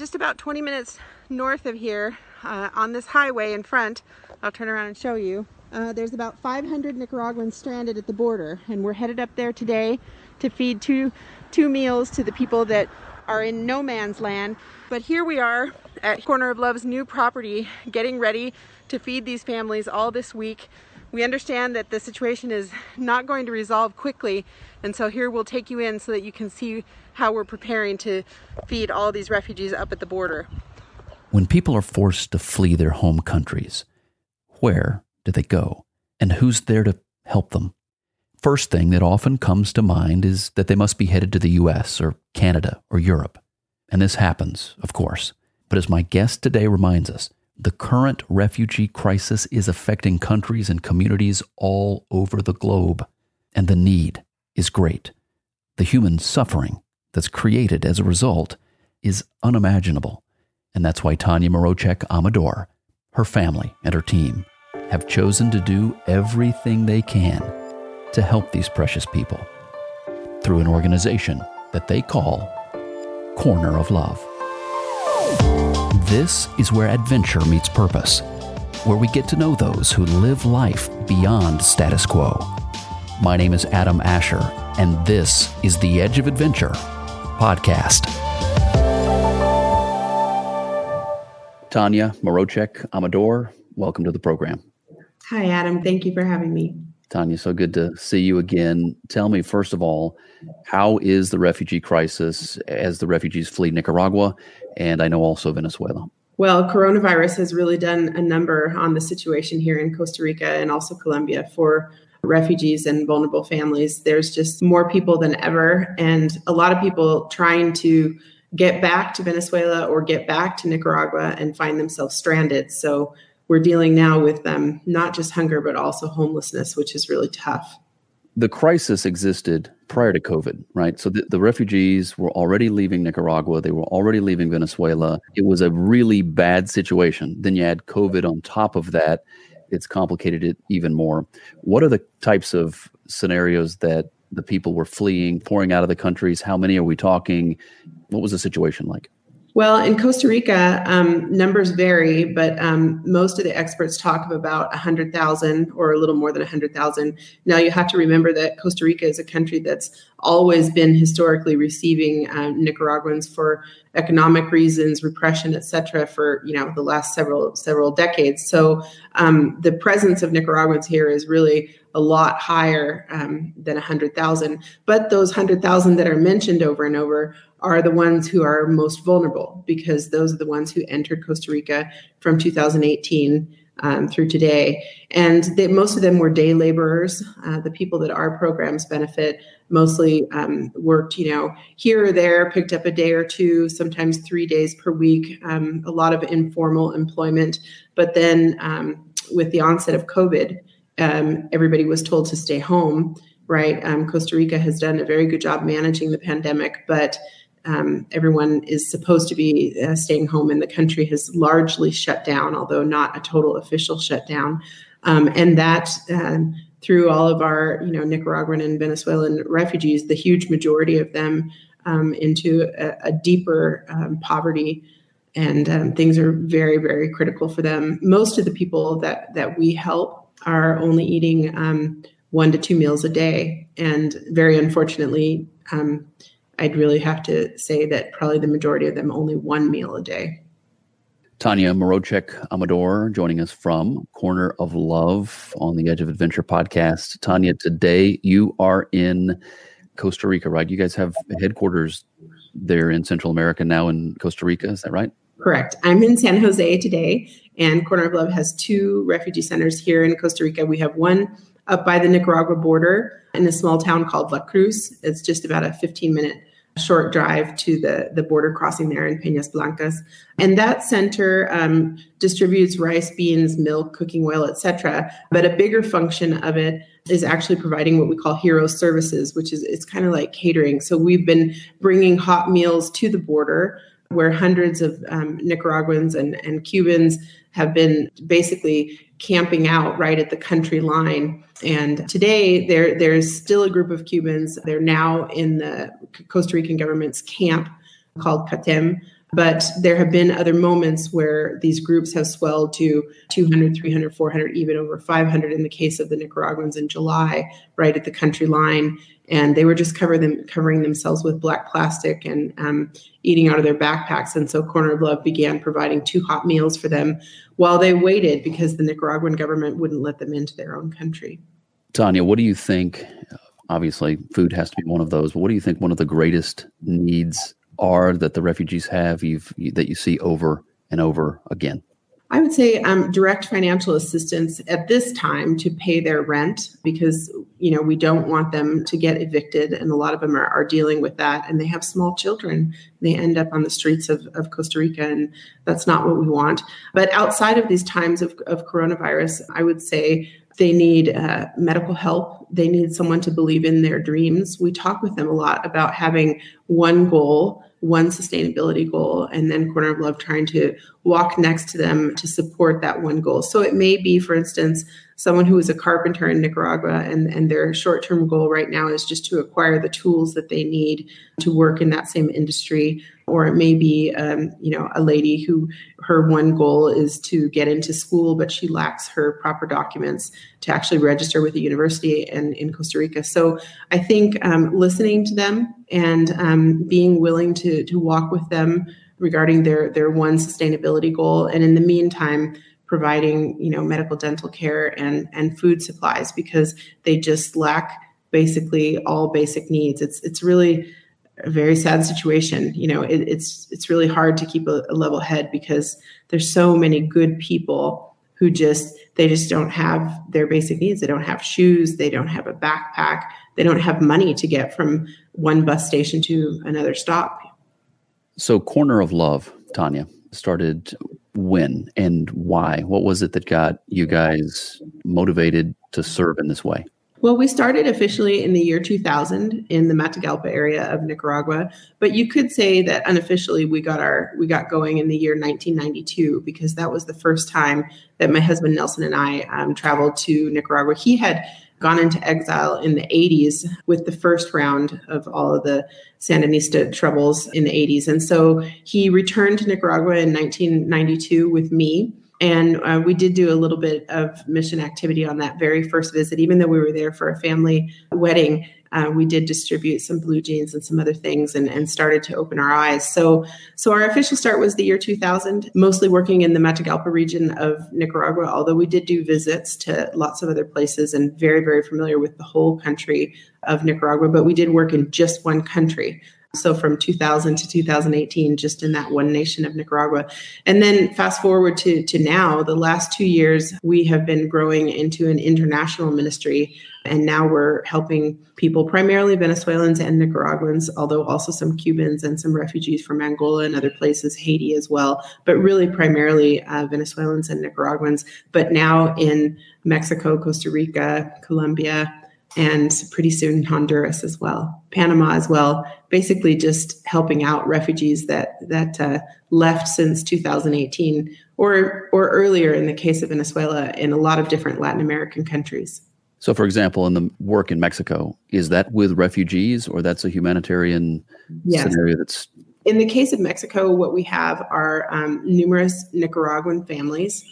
Just about 20 minutes north of here, uh, on this highway in front, I'll turn around and show you. Uh, there's about 500 Nicaraguans stranded at the border, and we're headed up there today to feed two two meals to the people that are in no man's land. But here we are at Corner of Love's new property, getting ready to feed these families all this week. We understand that the situation is not going to resolve quickly, and so here we'll take you in so that you can see how we're preparing to feed all these refugees up at the border. When people are forced to flee their home countries, where do they go? And who's there to help them? First thing that often comes to mind is that they must be headed to the US or Canada or Europe. And this happens, of course. But as my guest today reminds us, the current refugee crisis is affecting countries and communities all over the globe, and the need is great. The human suffering that's created as a result is unimaginable. And that's why Tanya Mroczek Amador, her family, and her team have chosen to do everything they can to help these precious people through an organization that they call Corner of Love. This is where adventure meets purpose, where we get to know those who live life beyond status quo. My name is Adam Asher, and this is the Edge of Adventure podcast. Tanya Mroczek Amador, welcome to the program. Hi, Adam. Thank you for having me. Tanya, so good to see you again. Tell me, first of all, how is the refugee crisis as the refugees flee Nicaragua and I know also Venezuela? Well, coronavirus has really done a number on the situation here in Costa Rica and also Colombia for refugees and vulnerable families. There's just more people than ever, and a lot of people trying to get back to Venezuela or get back to Nicaragua and find themselves stranded. So we're dealing now with um, not just hunger, but also homelessness, which is really tough. The crisis existed prior to COVID, right? So the, the, refugees were already leaving Nicaragua. They were already leaving Venezuela. It was a really bad situation. Then you add COVID on top of that. It's complicated it even more. What are the types of scenarios that the people were fleeing, pouring out of the countries? How many are we talking? What was the situation like? Well, in Costa Rica, um, numbers vary, but um, most of the experts talk of about 100,000 or a little more than 100,000. Now, you have to remember that Costa Rica is a country that's always been historically receiving um, Nicaraguans for economic reasons, repression, et cetera, for you know the last several several decades. So um, the presence of Nicaraguans here is really a lot higher um, than 100,000. But those 100,000 that are mentioned over and over are the ones who are most vulnerable because those are the ones who entered Costa Rica from 2018 um, through today. And they, most of them were day laborers. Uh, the people that our programs benefit mostly um, worked, you know, here or there, picked up a day or two, sometimes three days per week, um, a lot of informal employment. But then um, with the onset of COVID, um, everybody was told to stay home, right? Um, Costa Rica has done a very good job managing the pandemic, but um, everyone is supposed to be uh, staying home, and the country has largely shut down, although not a total official shutdown. Um, and that um, through all of our, you know, Nicaraguan and Venezuelan refugees, the huge majority of them um, into a, a deeper um, poverty, and um, things are very, very critical for them. Most of the people that that we help are only eating one to two meals a day, and very unfortunately. I'd really have to say that probably the majority of them only one meal a day. Tanya Mroczek Amador joining us from Corner of Love on the Edge of Adventure podcast. Tanya, today you are in Costa Rica, right? You guys have headquarters there in Central America now in Costa Rica, is that right? Correct. I'm in San Jose today, and Corner of Love has two refugee centers here in Costa Rica. We have one up by the Nicaragua border in a small town called La Cruz. It's just about a 15 minute short drive to the, the border crossing there in Peñas Blancas. And that center um, distributes rice, beans, milk, cooking oil, etc. But a bigger function of it is actually providing what we call hero services, which is it's kind of like catering. So we've been bringing hot meals to the border where hundreds of um, Nicaraguans and, and Cubans have been basically camping out right at the country line. And today, there there's still a group of Cubans. They're now in the Costa Rican government's camp called CATEM. But there have been other moments where these groups have swelled to 200, 300, 400, even over 500 in the case of the Nicaraguans in July, right at the country line. And they were just cover them, covering themselves with black plastic and um, eating out of their backpacks. And so Corner of Love began providing two hot meals for them while they waited because the Nicaraguan government wouldn't let them into their own country. Tanya, what do you think? Obviously, food has to be one of those, but what do you think one of the greatest needs are that the refugees have you've, that you see over and over again? I would say um, direct financial assistance at this time to pay their rent because you know we don't want them to get evicted, and a lot of them are, are dealing with that, and they have small children. They end up on the streets of, of Costa Rica, and that's not what we want. But outside of these times of, of coronavirus, I would say they need uh, medical help. They need someone to believe in their dreams. We talk with them a lot about having one goal one sustainability goal and then corner of love trying to walk next to them to support that one goal so it may be for instance someone who is a carpenter in nicaragua and, and their short-term goal right now is just to acquire the tools that they need to work in that same industry or it may be um, you know a lady who her one goal is to get into school but she lacks her proper documents to actually register with a university in, in costa rica. So i think um, listening to them and um, being willing to to walk with them regarding their their one sustainability goal and in the meantime providing you know medical dental care and and food supplies because they just lack basically all basic needs. It's it's really a very sad situation. You know, it, it's it's really hard to keep a, a level head because there's so many good people who just they just don't have their basic needs. They don't have shoes. They don't have a backpack. They don't have money to get from one bus station to another stop. So, Corner of Love, Tanya, started when and why? What was it that got you guys motivated to serve in this way? Well, we started officially in the year 2000 in the Matagalpa area of Nicaragua, but you could say that unofficially we got our we got going in the year 1992 because that was the first time that my husband Nelson and I um, traveled to Nicaragua. He had gone into exile in the 80s with the first round of all of the Sandinista troubles in the 80s, and so he returned to Nicaragua in 1992 with me and uh, we did do a little bit of mission activity on that very first visit, even though we were there for a family wedding. Uh, we did distribute some blue jeans and some other things and, and started to open our eyes. So, so our official start was the year 2000, mostly working in the Matagalpa region of Nicaragua, although we did do visits to lots of other places and very, very familiar with the whole country of Nicaragua. But we did work in just one country. So from 2000 to 2018, just in that one nation of Nicaragua. And then fast forward to, to now, the last two years, we have been growing into an international ministry. And now we're helping people, primarily Venezuelans and Nicaraguans, although also some Cubans and some refugees from Angola and other places, Haiti as well, but really primarily uh, Venezuelans and Nicaraguans. But now in Mexico, Costa Rica, Colombia, and pretty soon Honduras as well, Panama as well. Basically, just helping out refugees that that uh, left since 2018 or or earlier in the case of Venezuela in a lot of different Latin American countries. So, for example, in the work in Mexico, is that with refugees or that's a humanitarian yes. scenario that's in the case of Mexico, what we have are um, numerous Nicaraguan families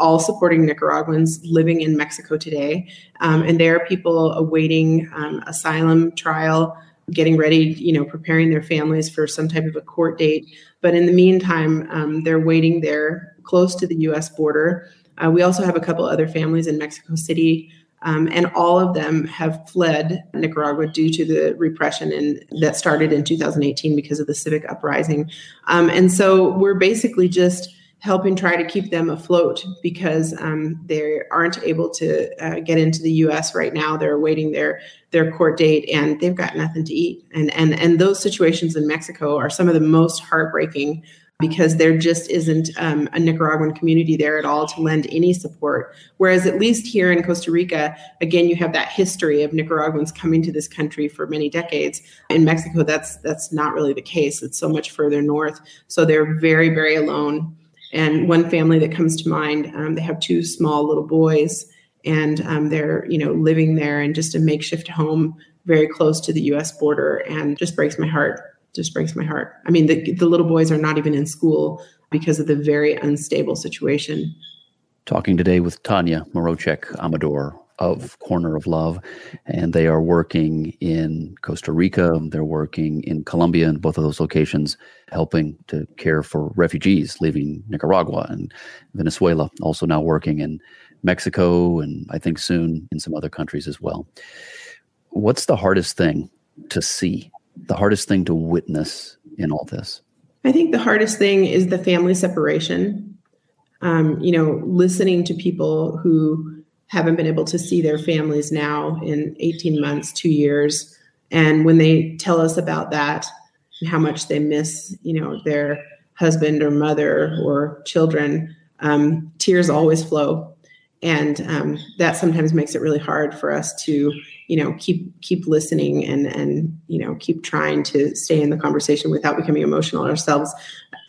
all supporting Nicaraguans living in Mexico today. Um, and there are people awaiting um, asylum trial, getting ready, you know, preparing their families for some type of a court date. But in the meantime, um, they're waiting there close to the US border. Uh, we also have a couple other families in Mexico City. Um, and all of them have fled Nicaragua due to the repression in, that started in 2018 because of the civic uprising. Um, and so we're basically just helping try to keep them afloat because um, they aren't able to uh, get into the U.S. right now. They're awaiting their their court date, and they've got nothing to eat. And and and those situations in Mexico are some of the most heartbreaking because there just isn't um, a Nicaraguan community there at all to lend any support. Whereas at least here in Costa Rica, again, you have that history of Nicaraguans coming to this country for many decades. In Mexico, that's that's not really the case. It's so much further north, so they're very very alone and one family that comes to mind, um, they have two small little boys, and um, they're you know living there in just a makeshift home very close to the U.S. border, and just breaks my heart. just breaks my heart. I mean, the, the little boys are not even in school because of the very unstable situation. Talking today with Tanya Mroczek Amador of Corner of Love, and they are working in Costa Rica. They're working in Colombia, in both of those locations, helping to care for refugees leaving Nicaragua and Venezuela. Also now working in Mexico, and I think soon in some other countries as well. What's the hardest thing to see? The hardest thing to witness in all this? I think the hardest thing is the family separation. Um, you know, listening to people who haven't been able to see their families now in 18 months, two years. And when they tell us about that and how much they miss, you know, their husband or mother or children, um, tears always flow. And um, that sometimes makes it really hard for us to, you know, keep keep listening and and you know keep trying to stay in the conversation without becoming emotional ourselves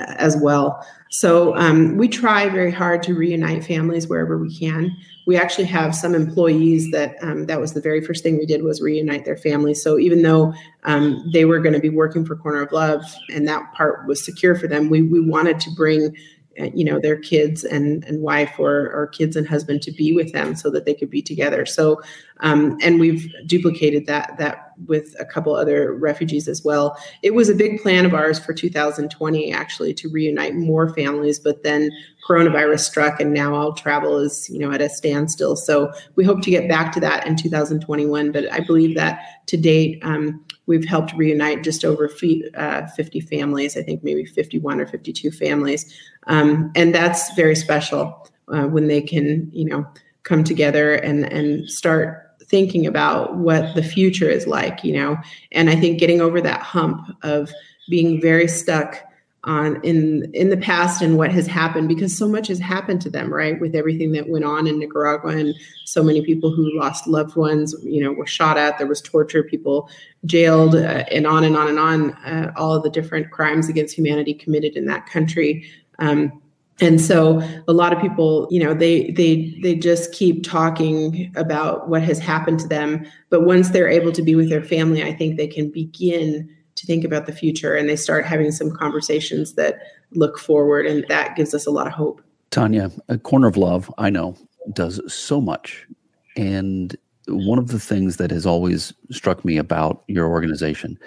uh, as well. So um, we try very hard to reunite families wherever we can. We actually have some employees that um, that was the very first thing we did was reunite their families. So even though um, they were going to be working for Corner of Love and that part was secure for them, we we wanted to bring uh, you know their kids and and wife or or kids and husband to be with them so that they could be together so um, and we've duplicated that that with a couple other refugees as well. It was a big plan of ours for 2020 actually to reunite more families but then coronavirus struck and now all travel is you know at a standstill. So we hope to get back to that in 2021 but i believe that to date um, we've helped reunite just over uh, 50 families i think maybe 51 or 52 families. Um, and that's very special uh, when they can you know come together and and start thinking about what the future is like you know? And i think getting over that hump of being very stuck on in in the past and what has happened because so much has happened to them right? With everything that went on in Nicaragua and so many people who lost loved ones you know were shot at there was torture people jailed uh, and on and on and on uh, all of the different crimes against humanity committed in that country. Um, and so a lot of people you know they they they just keep talking about what has happened to them. But once they're able to be with their family i think they can begin to think about the future and they start having some conversations that look forward and that gives us a lot of hope. Tanya a corner of love i know does so much. And one of the things that has always struck me about your organization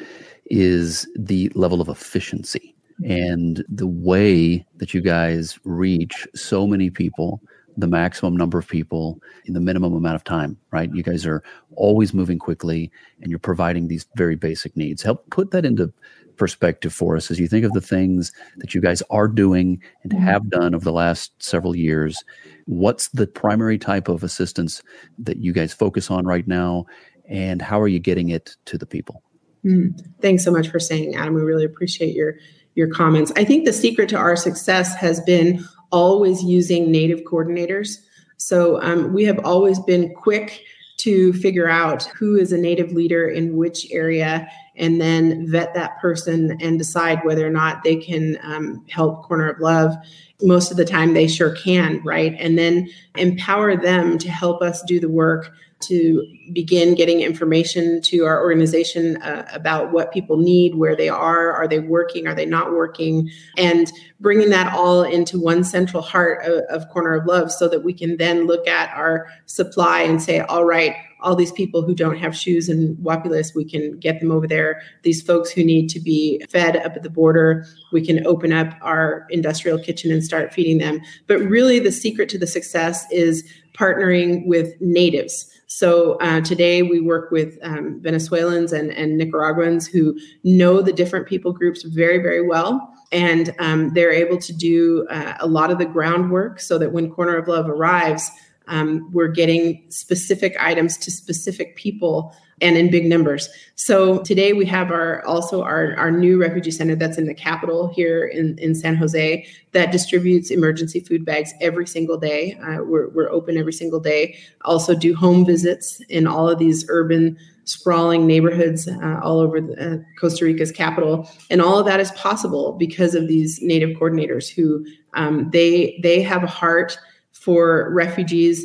is the level of efficiency and the way that you guys reach so many people the maximum number of people in the minimum amount of time, right? You guys are always moving quickly and you're providing these very basic needs. Help put that into perspective for us as you think of the things that you guys are doing and mm-hmm. have done over the last several years. What's the primary type of assistance that you guys focus on right now? And how are you getting it to the people? Mm, thanks so much for saying, Adam. We really appreciate your your comments. I think the secret to our success has been always using native coordinators. So um, we have always been quick to figure out who is a native leader in which area and then vet that person and decide whether or not they can um, help Corner of Love. Most of the time, they sure can, right? And then empower them to help us do the work to begin getting information to our organization uh, about what people need, where they are, are they working, are they not working, and bringing that all into one central heart of, of Corner of Love so that we can then look at our supply and say, all right, all these people who don't have shoes in Guapiles, we can get them over there. These folks who need to be fed up at the border, we can open up our industrial kitchen and start feeding them. But really, the secret to the success is partnering with natives. So uh, today we work with um, Venezuelans and, and Nicaraguans who know the different people groups very, very well. And um, they're able to do uh, a lot of the groundwork so that when Corner of Love arrives, um, we're getting specific items to specific people and in big numbers. So today we have our also our, our new refugee center that's in the capital here in, in San Jose that distributes emergency food bags every single day. Uh, we're, we're open every single day. Also do home visits in all of these urban sprawling neighborhoods uh, all over the, uh, Costa Rica's capital, and all of that is possible because of these native coordinators who um, they they have a heart for refugees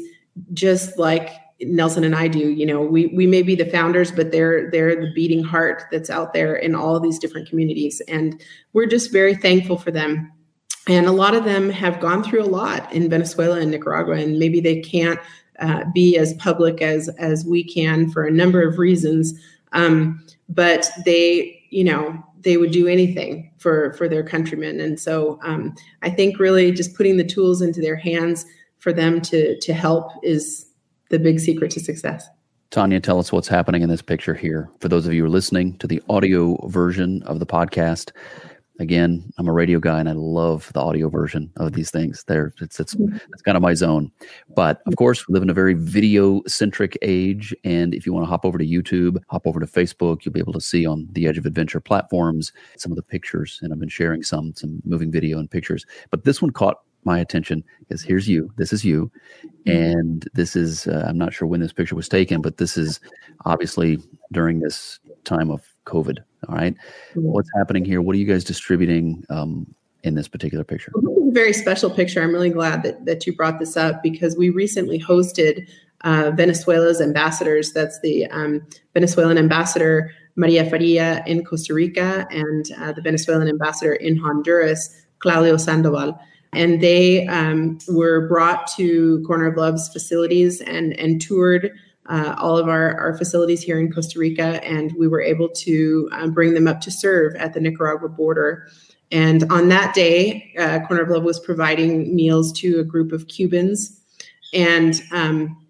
just like Nelson and I do. You know, we we may be the founders, but they're they're the beating heart that's out there in all these different communities, and we're just very thankful for them. And a lot of them have gone through a lot in Venezuela and Nicaragua, and maybe they can't uh, be as public as as we can for a number of reasons. Um, but they, you know, they would do anything for for their countrymen, and so um, I think really just putting the tools into their hands for them to to help is the big secret to success. Tanya, tell us what's happening in this picture here. For those of you who are listening to the audio version of the podcast, again, I'm a radio guy and I love the audio version of these things. There, it's it's mm-hmm. it's kind of my zone. But of course, we live in a very video centric age, and if you want to hop over to YouTube, hop over to Facebook, you'll be able to see on the Edge of Adventure platforms some of the pictures, and I've been sharing some some moving video and pictures. But this one caught my attention because here's you. This is you, mm-hmm. and this is uh, I'm not sure when this picture was taken, but this is obviously during this time of COVID. All right, what's happening here? What are you guys distributing um, in this particular picture? a very special picture. I'm really glad that that you brought this up because we recently hosted uh, Venezuela's ambassadors. That's the um, Venezuelan ambassador Maria Faria in Costa Rica and uh, the Venezuelan ambassador in Honduras, Claudio Sandoval and they um, were brought to Corner of Love's facilities and and toured uh, all of our, our facilities here in Costa Rica, and we were able to um, bring them up to serve at the Nicaragua border. And on that day, uh, Corner of Love was providing meals to a group of Cubans, and um,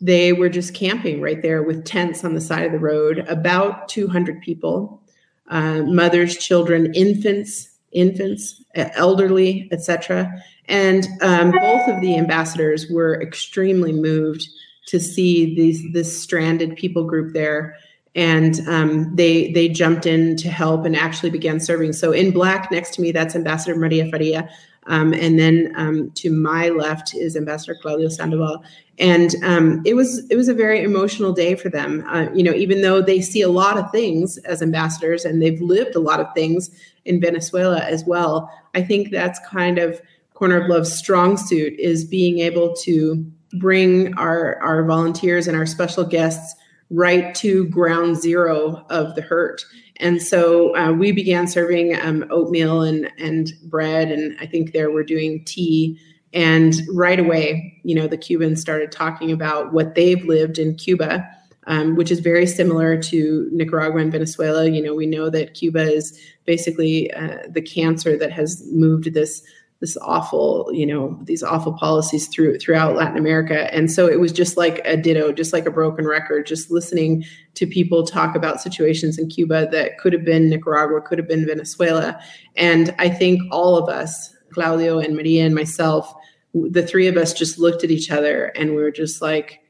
they were just camping right there with tents on the side of the road. About 200 people, uh, mothers, children, infants, infants, elderly, etc. And um, both of the ambassadors were extremely moved to see these this stranded people group there, and um, they they jumped in to help and actually began serving. So in black next to me, that's Ambassador Maria Faria. Um, and then um, to my left is Ambassador Claudio Sandoval, and um, it was it was a very emotional day for them. Uh, you know, even though they see a lot of things as ambassadors and they've lived a lot of things in Venezuela as well, I think that's kind of Corner of Love's strong suit is being able to bring our our volunteers and our special guests right to ground zero of the hurt and so uh, we began serving um, oatmeal and, and bread, and I think there we're doing tea. And right away, you know, the Cubans started talking about what they've lived in Cuba, um, which is very similar to Nicaragua and Venezuela. You know, we know that Cuba is basically uh, the cancer that has moved this this awful, you know, these awful policies through throughout Latin America. And so it was just like a ditto, just like a broken record, just listening to people talk about situations in Cuba that could have been Nicaragua, could have been Venezuela. And I think all of us, Claudio and Maria and myself, the three of us just looked at each other and we were just like,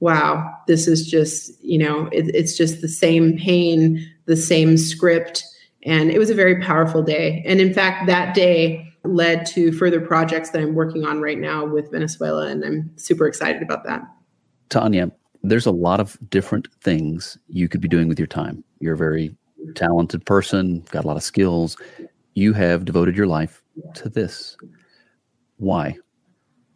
wow, this is just, you know, it, it's just the same pain, the same script. And it was a very powerful day. And in fact, that day, led to further projects that I'm working on right now with Venezuela, and I'm super excited about that. Tanya, there's a lot of different things you could be doing with your time. You're a very talented person, got a lot of skills. You have devoted your life to this. Why?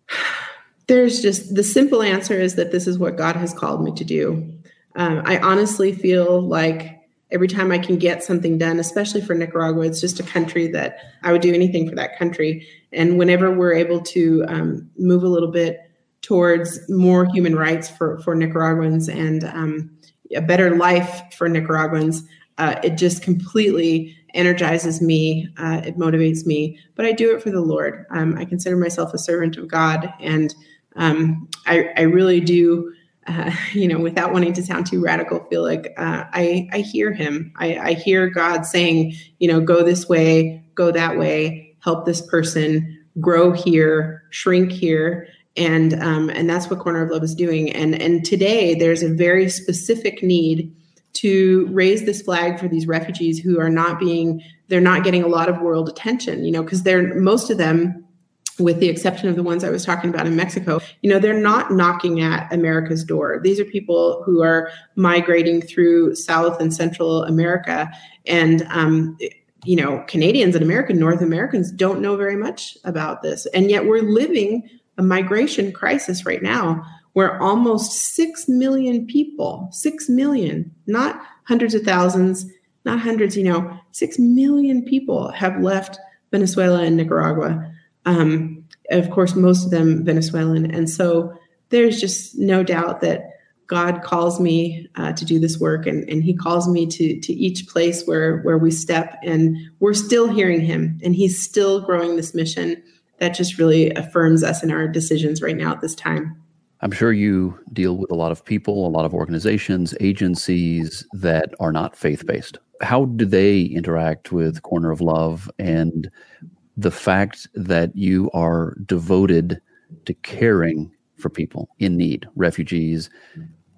There's just the simple answer is that this is what God has called me to do. Um, I honestly feel like every time I can get something done, especially for Nicaragua, it's just a country that I would do anything for that country. And whenever we're able to um, move a little bit towards more human rights for, for Nicaraguans and um, a better life for Nicaraguans, uh, it just completely energizes me. Uh, it motivates me. But I do it for the Lord. Um, I consider myself a servant of God, and um, I, I really do uh, you know, without wanting to sound too radical, feel like uh, I I hear him. I, I hear God saying, you know, go this way, go that way, help this person grow here, shrink here, and um, and that's what Corner of Love is doing. And and today there's a very specific need to raise this flag for these refugees who are not being they're not getting a lot of world attention. You know, because they're most of them with the exception of the ones I was talking about in Mexico, you know, they're not knocking at America's door. These are people who are migrating through South and Central America. And, um, you know, Canadians and American North Americans don't know very much about this. And yet we're living a migration crisis right now where almost 6 million people, 6 million, not hundreds of thousands, not hundreds, you know, 6 million people have left Venezuela and Nicaragua. Um, of course, most of them Venezuelan. And so there's just no doubt that God calls me uh, to do this work, and, and He calls me to to each place where where we step, and we're still hearing Him, and He's still growing this mission. That just really affirms us in our decisions right now at this time. I'm sure you deal with a lot of people, a lot of organizations, agencies that are not faith based. How do they interact with Corner of Love and the fact that you are devoted to caring for people in need, refugees,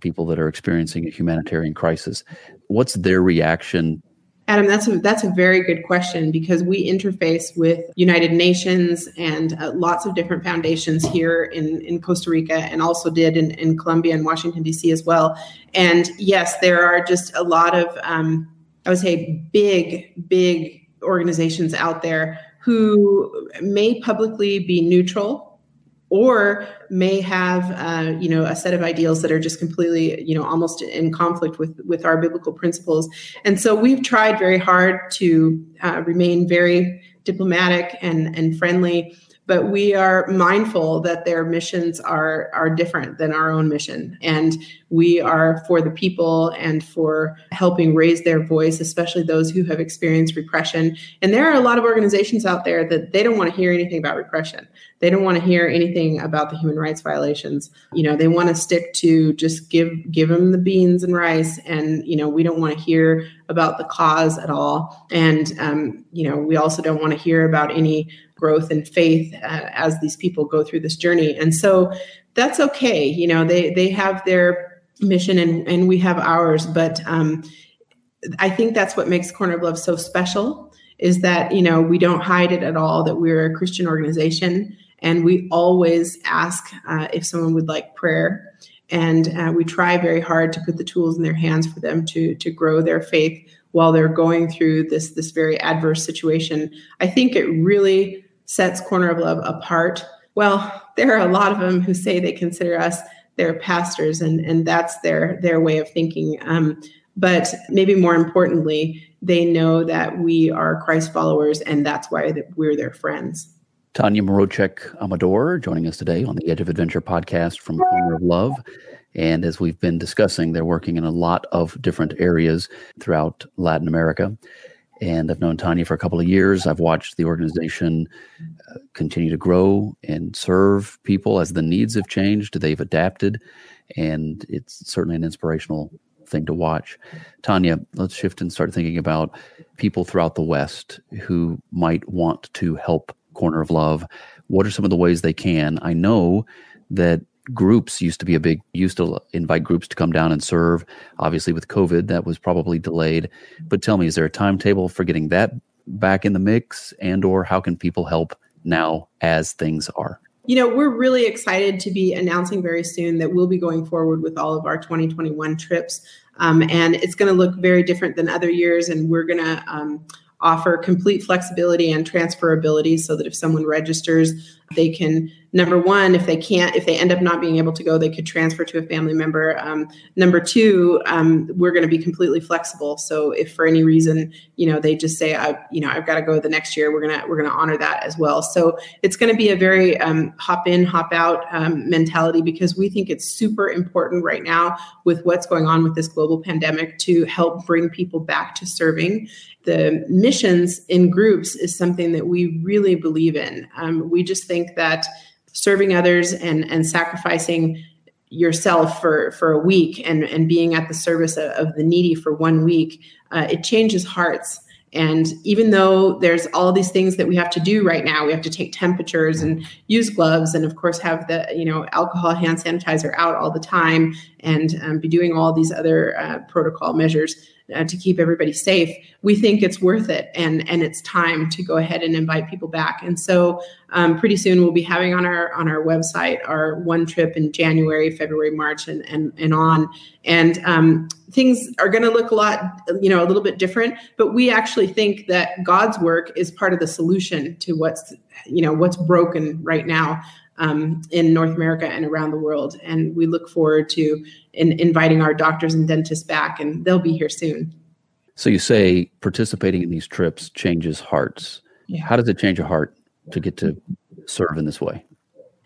people that are experiencing a humanitarian crisis. What's their reaction? Adam, that's a that's a very good question because we interface with United Nations and uh, lots of different foundations here in, in Costa Rica and also did in, in Colombia and Washington D.C. as well. And yes, there are just a lot of um, I would say big big organizations out there who may publicly be neutral or may have uh, you know a set of ideals that are just completely you know almost in conflict with with our biblical principles. And so we've tried very hard to uh, remain very diplomatic and and friendly but we are mindful that their missions are are different than our own mission. And we are for the people and for helping raise their voice especially those who have experienced repression. And there are a lot of organizations out there that they don't want to hear anything about repression. They don't want to hear anything about the human rights violations. You know they want to stick to just give give them the beans and rice and you know we don't want to hear about the cause at all. And um, you know we also don't want to hear about any growth and faith uh, as these people go through this journey. And so that's okay. You know, they they have their mission and and we have ours, but um, I think that's what makes Corner of Love so special is that you know we don't hide it at all that we're a Christian organization and we always ask uh, if someone would like prayer and uh, we try very hard to put the tools in their hands for them to to grow their faith while they're going through this this very adverse situation i think it really sets Corner of Love apart? Well, there are a lot of them who say they consider us their pastors, and, and that's their, their way of thinking. Um, but maybe more importantly, they know that we are Christ followers, and that's why we're their friends. Tanya Mroczek Amador joining us today on the Edge of Adventure podcast from Corner of Love. And as we've been discussing, they're working in a lot of different areas throughout Latin America and I've known Tanya for a couple of years. I've watched the organization uh, continue to grow and serve people as the needs have changed. They've adapted, and it's certainly an inspirational thing to watch. Tanya, let's shift and start thinking about people throughout the West who might want to help Corner of Love. What are some of the ways they can? I know that groups used to be a big used to invite groups to come down and serve. Obviously with covid that was probably delayed. But tell me is there a timetable for getting that back in the mix? And or how can people help now as things are? You know we're really excited to be announcing very soon that we'll be going forward with all of our 2021 trips. Um, and it's going to look very different than other years and we're going to um, offer complete flexibility and transferability so that if someone registers they can number one if they can't if they end up not being able to go they could transfer to a family member. Um, number two um, we're going to be completely flexible. So if for any reason you know they just say i you know i've got to go the next year we're going to we're going to honor that as well. So it's going to be a very um, hop in hop out um, mentality because we think it's super important right now with what's going on with this global pandemic to help bring people back to serving. The missions in groups is something that we really believe in. Um, we just think that serving others and and sacrificing yourself for for a week and and being at the service of, of the needy for one week uh, it changes hearts. And even though there's all these things that we have to do right now we have to take temperatures and use gloves and of course have the you know alcohol hand sanitizer out all the time and um, be doing all these other uh, protocol measures uh, to keep everybody safe, we think it's worth it and and it's time to go ahead and invite people back. And so um, pretty soon we'll be having on our on our website our one trip in January, February, March, and and and on. And um, things are going to look a lot, you know, a little bit different. But we actually think that God's work is part of the solution to what's you know what's broken right now um, in North America and around the world. And we look forward to in, inviting our doctors and dentists back, and they'll be here soon. So you say participating in these trips changes hearts. Yeah. How does it change a heart to get to serve in this way?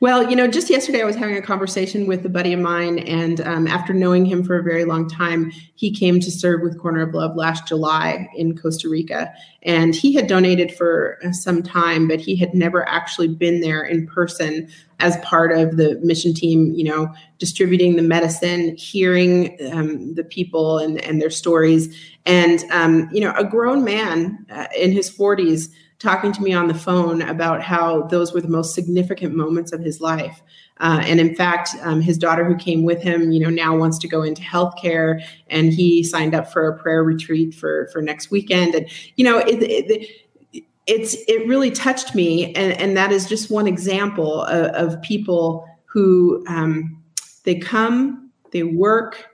Well, you know, just yesterday I was having a conversation with a buddy of mine, and um, after knowing him for a very long time, he came to serve with Corner of Love last July in Costa Rica. And he had donated for some time, but he had never actually been there in person as part of the mission team, you know, distributing the medicine, hearing um, the people and, and their stories. And, um, you know, a grown man uh, in his 40s talking to me on the phone about how those were the most significant moments of his life. Uh, and in fact, um, his daughter who came with him, you know, now wants to go into healthcare, and he signed up for a prayer retreat for for next weekend. And you know, it, it, it's it really touched me, and and that is just one example of, of people who um, they come, they work,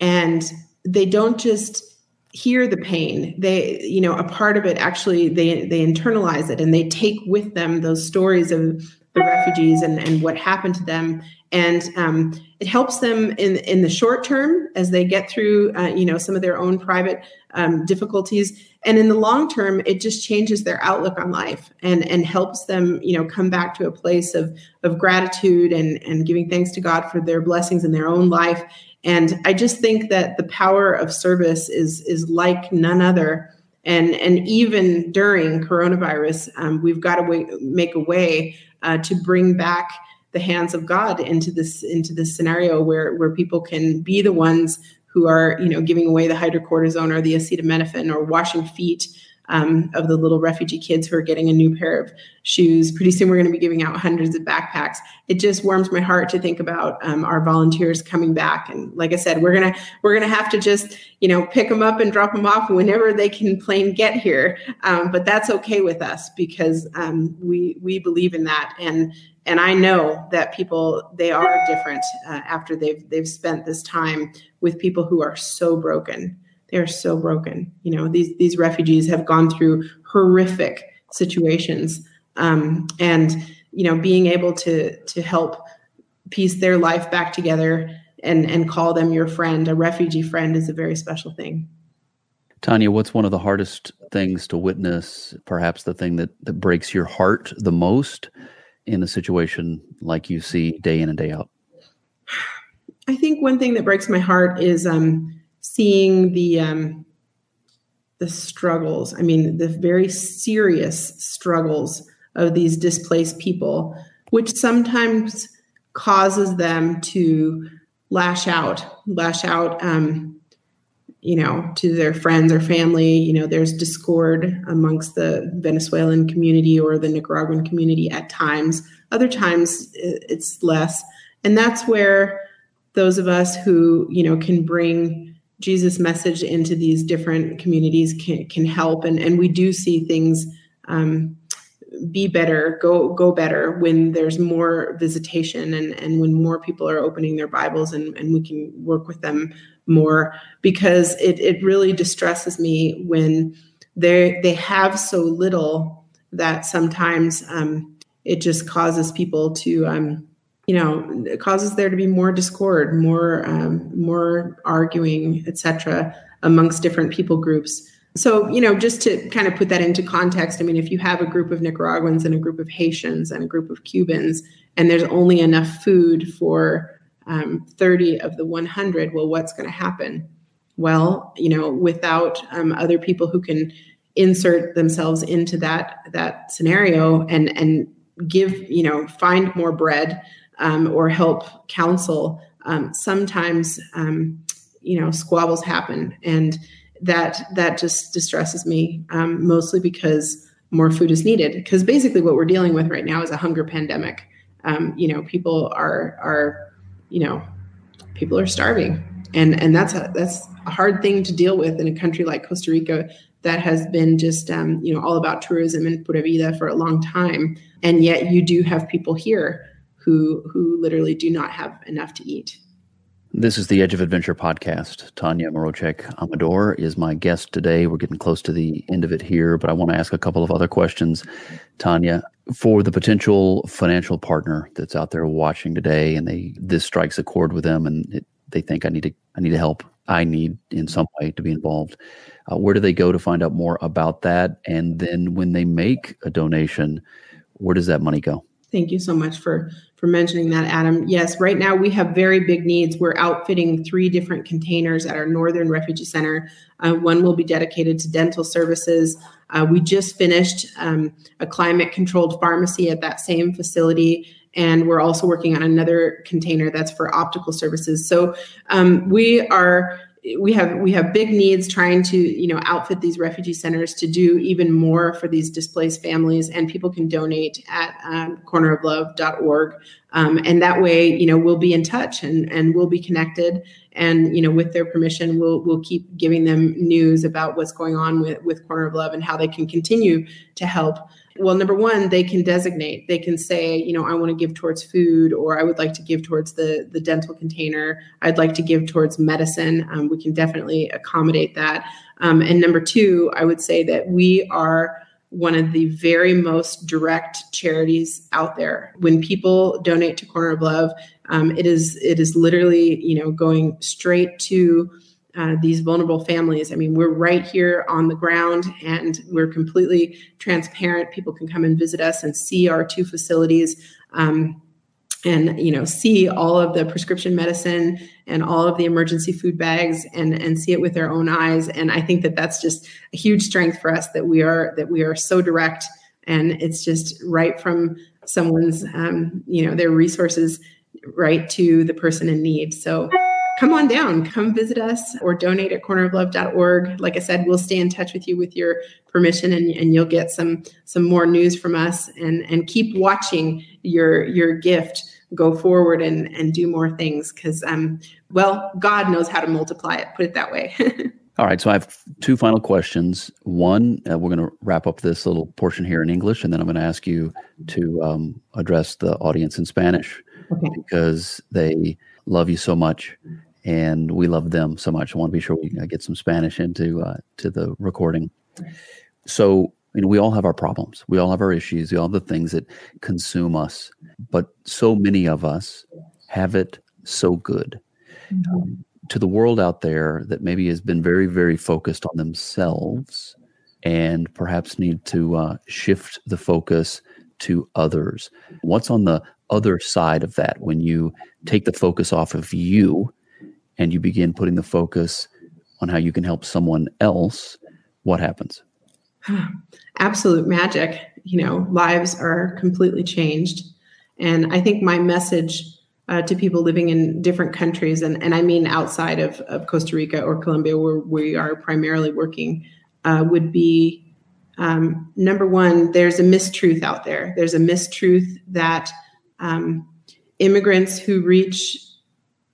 and they don't just hear the pain. They you know a part of it actually they they internalize it and they take with them those stories of the refugees and and what happened to them. And um, it helps them in in the short term as they get through uh, you know some of their own private um, difficulties. And in the long term it just changes their outlook on life and and helps them you know come back to a place of of gratitude and and giving thanks to god for their blessings in their own life and I just think that the power of service is is like none other. And and even during coronavirus, um, we've got to make a way uh, to bring back the hands of God into this into this scenario where where people can be the ones who are you know giving away the hydrocortisone or the acetaminophen or washing feet um, of the little refugee kids who are getting a new pair of shoes. Pretty soon, we're going to be giving out hundreds of backpacks. It just warms my heart to think about um, our volunteers coming back. And like I said, we're gonna we're gonna have to just you know pick them up and drop them off whenever they can plane get here. Um, but that's okay with us because um, we we believe in that and and I know that people they are different uh, after they've they've spent this time with people who are so broken they're so broken. You know, these these refugees have gone through horrific situations, um, and you know, being able to to help piece their life back together and and call them your friend, a refugee friend, is a very special thing. Tanya, what's one of the hardest things to witness? Perhaps the thing that that breaks your heart the most in a situation like you see day in and day out. I think one thing that breaks my heart is um, seeing the um, the struggles. I mean, the very serious struggles of these displaced people, which sometimes causes them to lash out, lash out. Um, you know, to their friends or family. You know, there's discord amongst the Venezuelan community or the Nicaraguan community at times. Other times it's less. And that's where those of us who, you know, can bring Jesus' message into these different communities can, can help. And, and we do see things um, be better, go go better when there's more visitation and, and when more people are opening their Bibles and, and we can work with them more because it, it really distresses me when they they have so little that sometimes um, it just causes people to um, you know causes there to be more discord more um, more arguing etc amongst different people groups. So you know just to kind of put that into context i mean if you have a group of nicaraguans and a group of haitians and a group of cubans and there's only enough food for um, 30 of the 100 well what's going to happen? Well you know without um, other people who can insert themselves into that that scenario and and give you know find more bread um, or help counsel, um, sometimes um, you know squabbles happen, and that that just distresses me um, mostly because more food is needed. Because basically, what we're dealing with right now is a hunger pandemic. Um, you know, people are are you know people are starving, and and that's a that's a hard thing to deal with in a country like Costa Rica that has been just um, you know all about tourism and pura vida for a long time and yet you do have people here who who literally do not have enough to eat. This is the Edge of Adventure podcast. Tanya Mroczek Amador is my guest today. We're getting close to the end of it here, but I want to ask a couple of other questions. Tanya, for the potential financial partner that's out there watching today and they this strikes a chord with them and it, they think i need to i need to help i need in some way to be involved uh, where do they go to find out more about that and then when they make a donation where does that money go thank you so much for for mentioning that adam yes right now we have very big needs we're outfitting three different containers at our northern refugee center uh, one will be dedicated to dental services uh, we just finished um, a climate controlled pharmacy at that same facility. And we're also working on another container that's for optical services. So um, we are we have we have big needs trying to you know outfit these refugee centers to do even more for these displaced families and people can donate at um, corneroflove.org um, and that way you know we'll be in touch and and we'll be connected. And you know with their permission we'll we'll keep giving them news about what's going on with with corner of love and how they can continue to help well number one they can designate. They can say you know i want to give towards food or i would like to give towards the the dental container. I'd like to give towards medicine. Um, we can definitely accommodate that. Um, and number two i would say that we are one of the very most direct charities out there. When people donate to Corner of Love, um, it is it is literally you know going straight to uh, these vulnerable families. I mean, we're right here on the ground and we're completely transparent. People can come and visit us and see our two facilities. Um, and you know see all of the prescription medicine and all of the emergency food bags and and see it with their own eyes and i think that that's just a huge strength for us that we are that we are so direct and it's just right from someone's um, you know their resources right to the person in need so come on down. Come visit us or donate at corneroflove.org like i said we'll stay in touch with you with your permission and, and you'll get some some more news from us and and keep watching your your gift go forward and and do more things because um well god knows how to multiply it put it that way. All right so i have two final questions. One uh, we're going to wrap up this little portion here in english and then i'm going to ask you to um, address the audience in spanish okay. because they love you so much and we love them so much i want to be sure we get some spanish into uh, to the recording so you know, we all have our problems. We all have our issues. We all have the things that consume us. But so many of us have it so good. Um, to the world out there that maybe has been very, very focused on themselves and perhaps need to uh, shift the focus to others. What's on the other side of that when you take the focus off of you and you begin putting the focus on how you can help someone else? What happens? absolute magic. You know, lives are completely changed. And I think my message uh, to people living in different countries, and, and I mean outside of, of Costa Rica or Colombia, where we are primarily working, uh, would be um, number one, there's a mistruth out there. There's a mistruth that um, immigrants who reach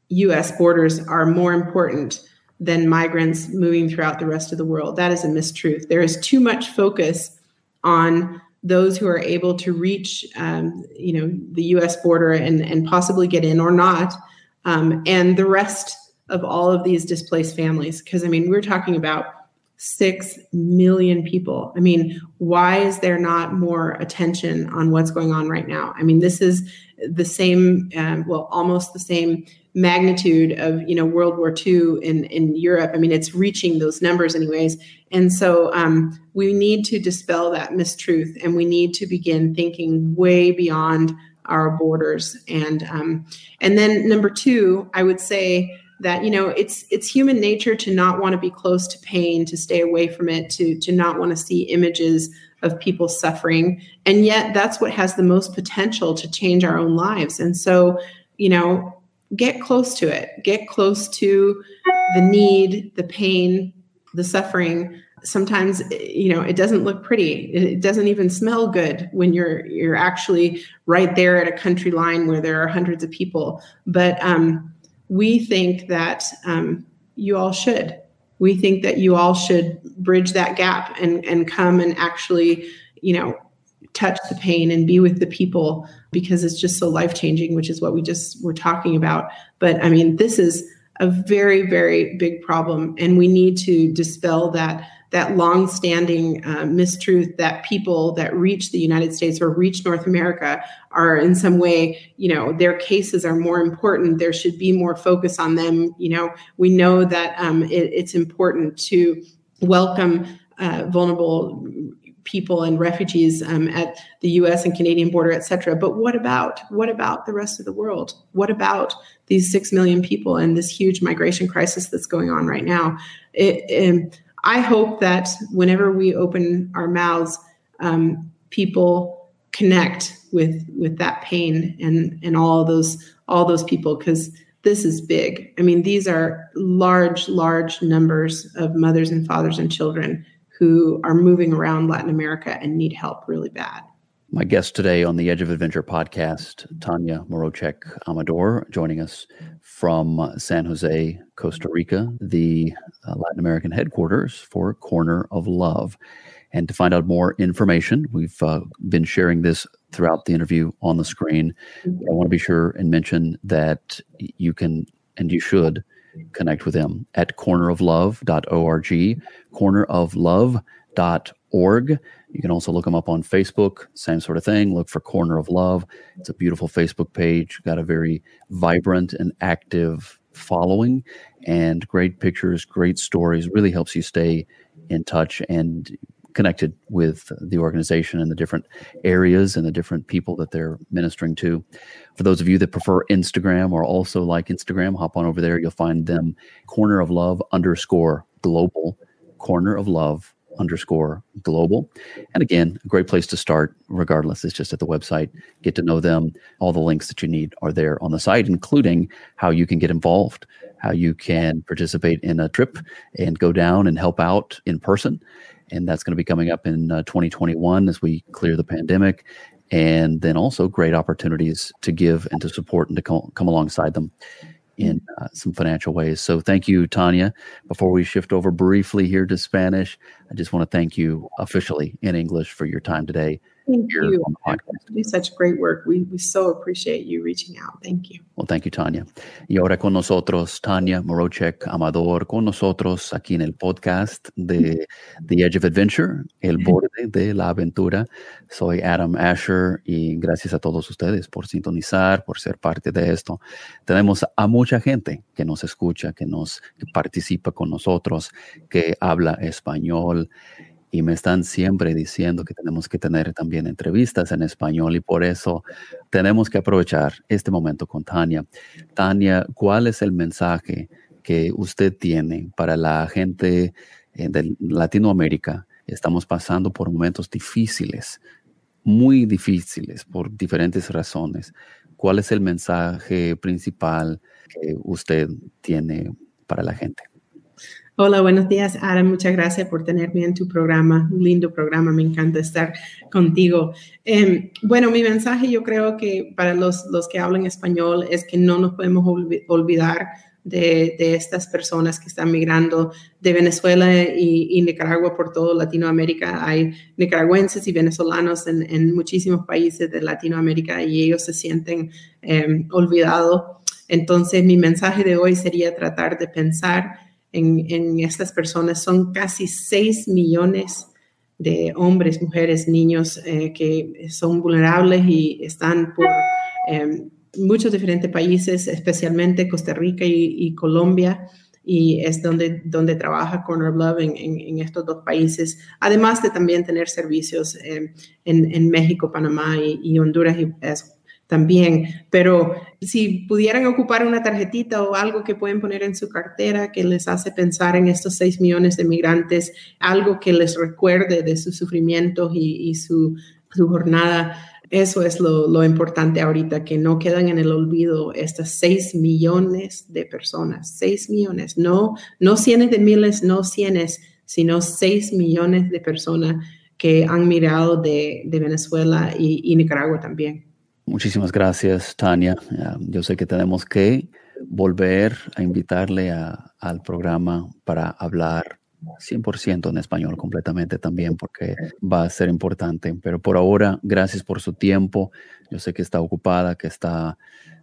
US borders are more important than migrants moving throughout the rest of the world. That is a mistruth. There is too much focus on those who are able to reach, um, you know, the U.S. border and and possibly get in or not, um, and the rest of all of these displaced families. Because I mean, we're talking about six million people. I mean, why is there not more attention on what's going on right now? I mean, this is the same, um, well, almost the same magnitude of you know World War II in in Europe. I mean, it's reaching those numbers anyways. And so um, we need to dispel that mistruth, and we need to begin thinking way beyond our borders. And um, and then number two, I would say that you know it's it's human nature to not want to be close to pain to stay away from it to to not want to see images of people suffering. And yet that's what has the most potential to change our own lives. And so you know get close to it. Get close to the need the pain the suffering. Sometimes you know it doesn't look pretty. It doesn't even smell good when you're you're actually right there at a country line where there are hundreds of people. But um we think that um, you all should. We think that you all should bridge that gap and, and come and actually, you know, touch the pain and be with the people because it's just so life changing, which is what we just were talking about. But I mean, this is a very, very big problem, and we need to dispel that that long-standing uh, mistruth that people that reach the United States or reach North America are in some way, you know, their cases are more important. There should be more focus on them. You know, we know that um, it, it's important to welcome uh, vulnerable people and refugees um, at the U.S. and Canadian border, et cetera. But what about what about the rest of the world? What about these six million people and this huge migration crisis that's going on right now? It, it, I hope that whenever we open our mouths, um, people connect with with that pain and and all those all those people because this is big. I mean, these are large, large numbers of mothers and fathers and children who are moving around Latin America and need help really bad. My guest today on the Edge of Adventure podcast, Tanya Mroczek Amador, joining us from San Jose, Costa Rica, the uh, Latin American headquarters for Corner of Love. And to find out more information, we've uh, been sharing this throughout the interview on the screen. I want to be sure and mention that you can and you should connect with them at corneroflove.org, corneroflove.org. You can also look them up on Facebook, same sort of thing. Look for Corner of Love. It's a beautiful Facebook page, got a very vibrant and active following, and great pictures, great stories. Really helps you stay in touch and connected with the organization and the different areas and the different people that they're ministering to. For those of you that prefer Instagram or also like Instagram, hop on over there. You'll find them corner of love underscore global, corner of love underscore global. And again, a great place to start, regardless. It's just at the website. Get to know them. All the links that you need are there on the site, including how you can get involved, how you can participate in a trip and go down and help out in person and that's going to be coming up in uh, 2021 as we clear the pandemic and then also great opportunities to give and to support and to come, come alongside them in uh, some financial ways. So thank you, Tanya. Before we shift over briefly here to Spanish, I just want to thank you officially in English for your time today Thank you. You do such great work. We, we so appreciate you reaching out. Thank you. Well, thank you, Tanya. Y ahora con nosotros, Tanya Morochek Amador, con nosotros aquí en el podcast de The Edge of Adventure, El Borde de la Aventura. Soy Adam Asher y gracias a todos ustedes por sintonizar, por ser parte de esto. Tenemos a mucha gente que nos escucha, que nos que participa con nosotros, que habla español y me están siempre diciendo que tenemos que tener también entrevistas en español y por eso tenemos que aprovechar este momento con Tania. Tania, ¿cuál es el mensaje que usted tiene para la gente eh, de Latinoamérica? Estamos pasando por momentos difíciles, muy difíciles por diferentes razones. ¿Cuál es el mensaje principal que usted tiene para la gente? Hola, buenos días, Adam. Muchas gracias por tenerme en tu programa. Un lindo programa, me encanta estar contigo. Em, bueno, mi mensaje yo creo que para los, los que hablan español es que no nos podemos olvidar de, de, estas personas que están migrando de Venezuela y, Nicaragua por todo Latinoamérica. Hay nicaragüenses y venezolanos en, en muchísimos países de Latinoamérica y ellos se sienten em, olvidados. Entonces, mi mensaje de hoy sería tratar de pensar en, estas personas. Son casi 6 millones de hombres, mujeres, niños eh, que son vulnerables y están por em, muchos diferentes países, especialmente Costa Rica y, Colombia. Y es donde, donde trabaja Corner Love en, en, estos dos países, además de también tener servicios em, en, en, México, Panamá y, Honduras también, pero si pudieran ocupar una tarjetita o algo que pueden poner en su cartera que les hace pensar en estos 6 millones de migrantes, algo que les recuerde de sus sufrimientos y, su, jornada, eso es lo, importante ahorita, que no quedan en el olvido estas 6 millones de personas, 6 millones, no, no cientos de miles, no cientos, sino 6 millones de personas que han migrado de, Venezuela y Nicaragua también. Muchísimas gracias, Tania. Yo sé que tenemos que volver a invitarle al programa para hablar 100% en español completamente también, porque va a ser importante. Pero por ahora, gracias por su tiempo. Yo sé que está ocupada, que está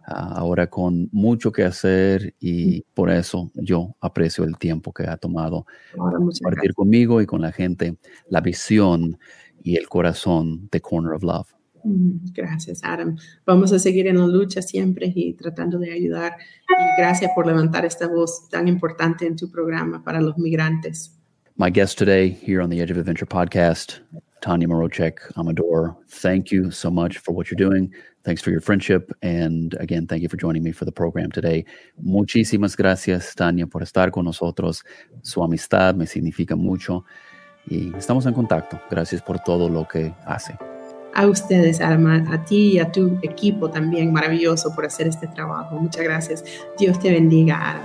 ah, ahora con mucho que hacer y por eso yo aprecio el tiempo que ha tomado muchas compartir conmigo y con la gente la visión y el corazón de Corner of Love. Mm, Gracias, Adam. Vamos a seguir en la lucha siempre y tratando de ayudar. Y gracias por levantar esta voz tan importante en tu programa para los migrantes. My guest today here on the Edge of Adventure podcast, Tanya Morochek Amador. Thank you so much for what you're doing. Thanks for your friendship. And again, thank you for joining me for the program today. Muchísimas gracias, Tanya, por estar con nosotros. Su amistad me significa mucho y estamos en contacto. Gracias por todo lo que hace. A ustedes, a ti y a tu equipo también maravilloso por hacer este trabajo. Muchas gracias. Dios te bendiga.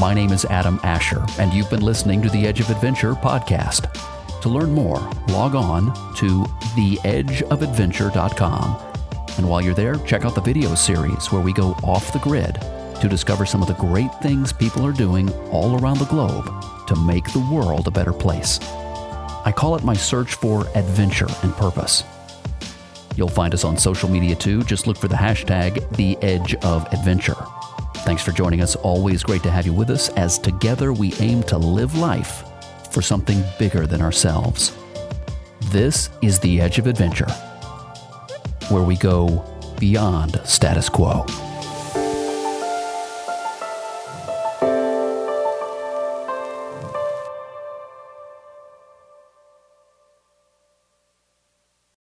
My name is Adam Asher, and you've been listening to the Edge of Adventure podcast. To learn more, log on to theedgeofadventure.com. And while you're there, check out the video series where we go off the grid to discover some of the great things people are doing all around the globe to make the world a better place. I call it my search for adventure and purpose. You'll find us on social media too. Just look for the hashtag The Edge of Adventure. Thanks for joining us. Always great to have you with us as together we aim to live life for something bigger than ourselves. This is The Edge of Adventure, where we go beyond status quo.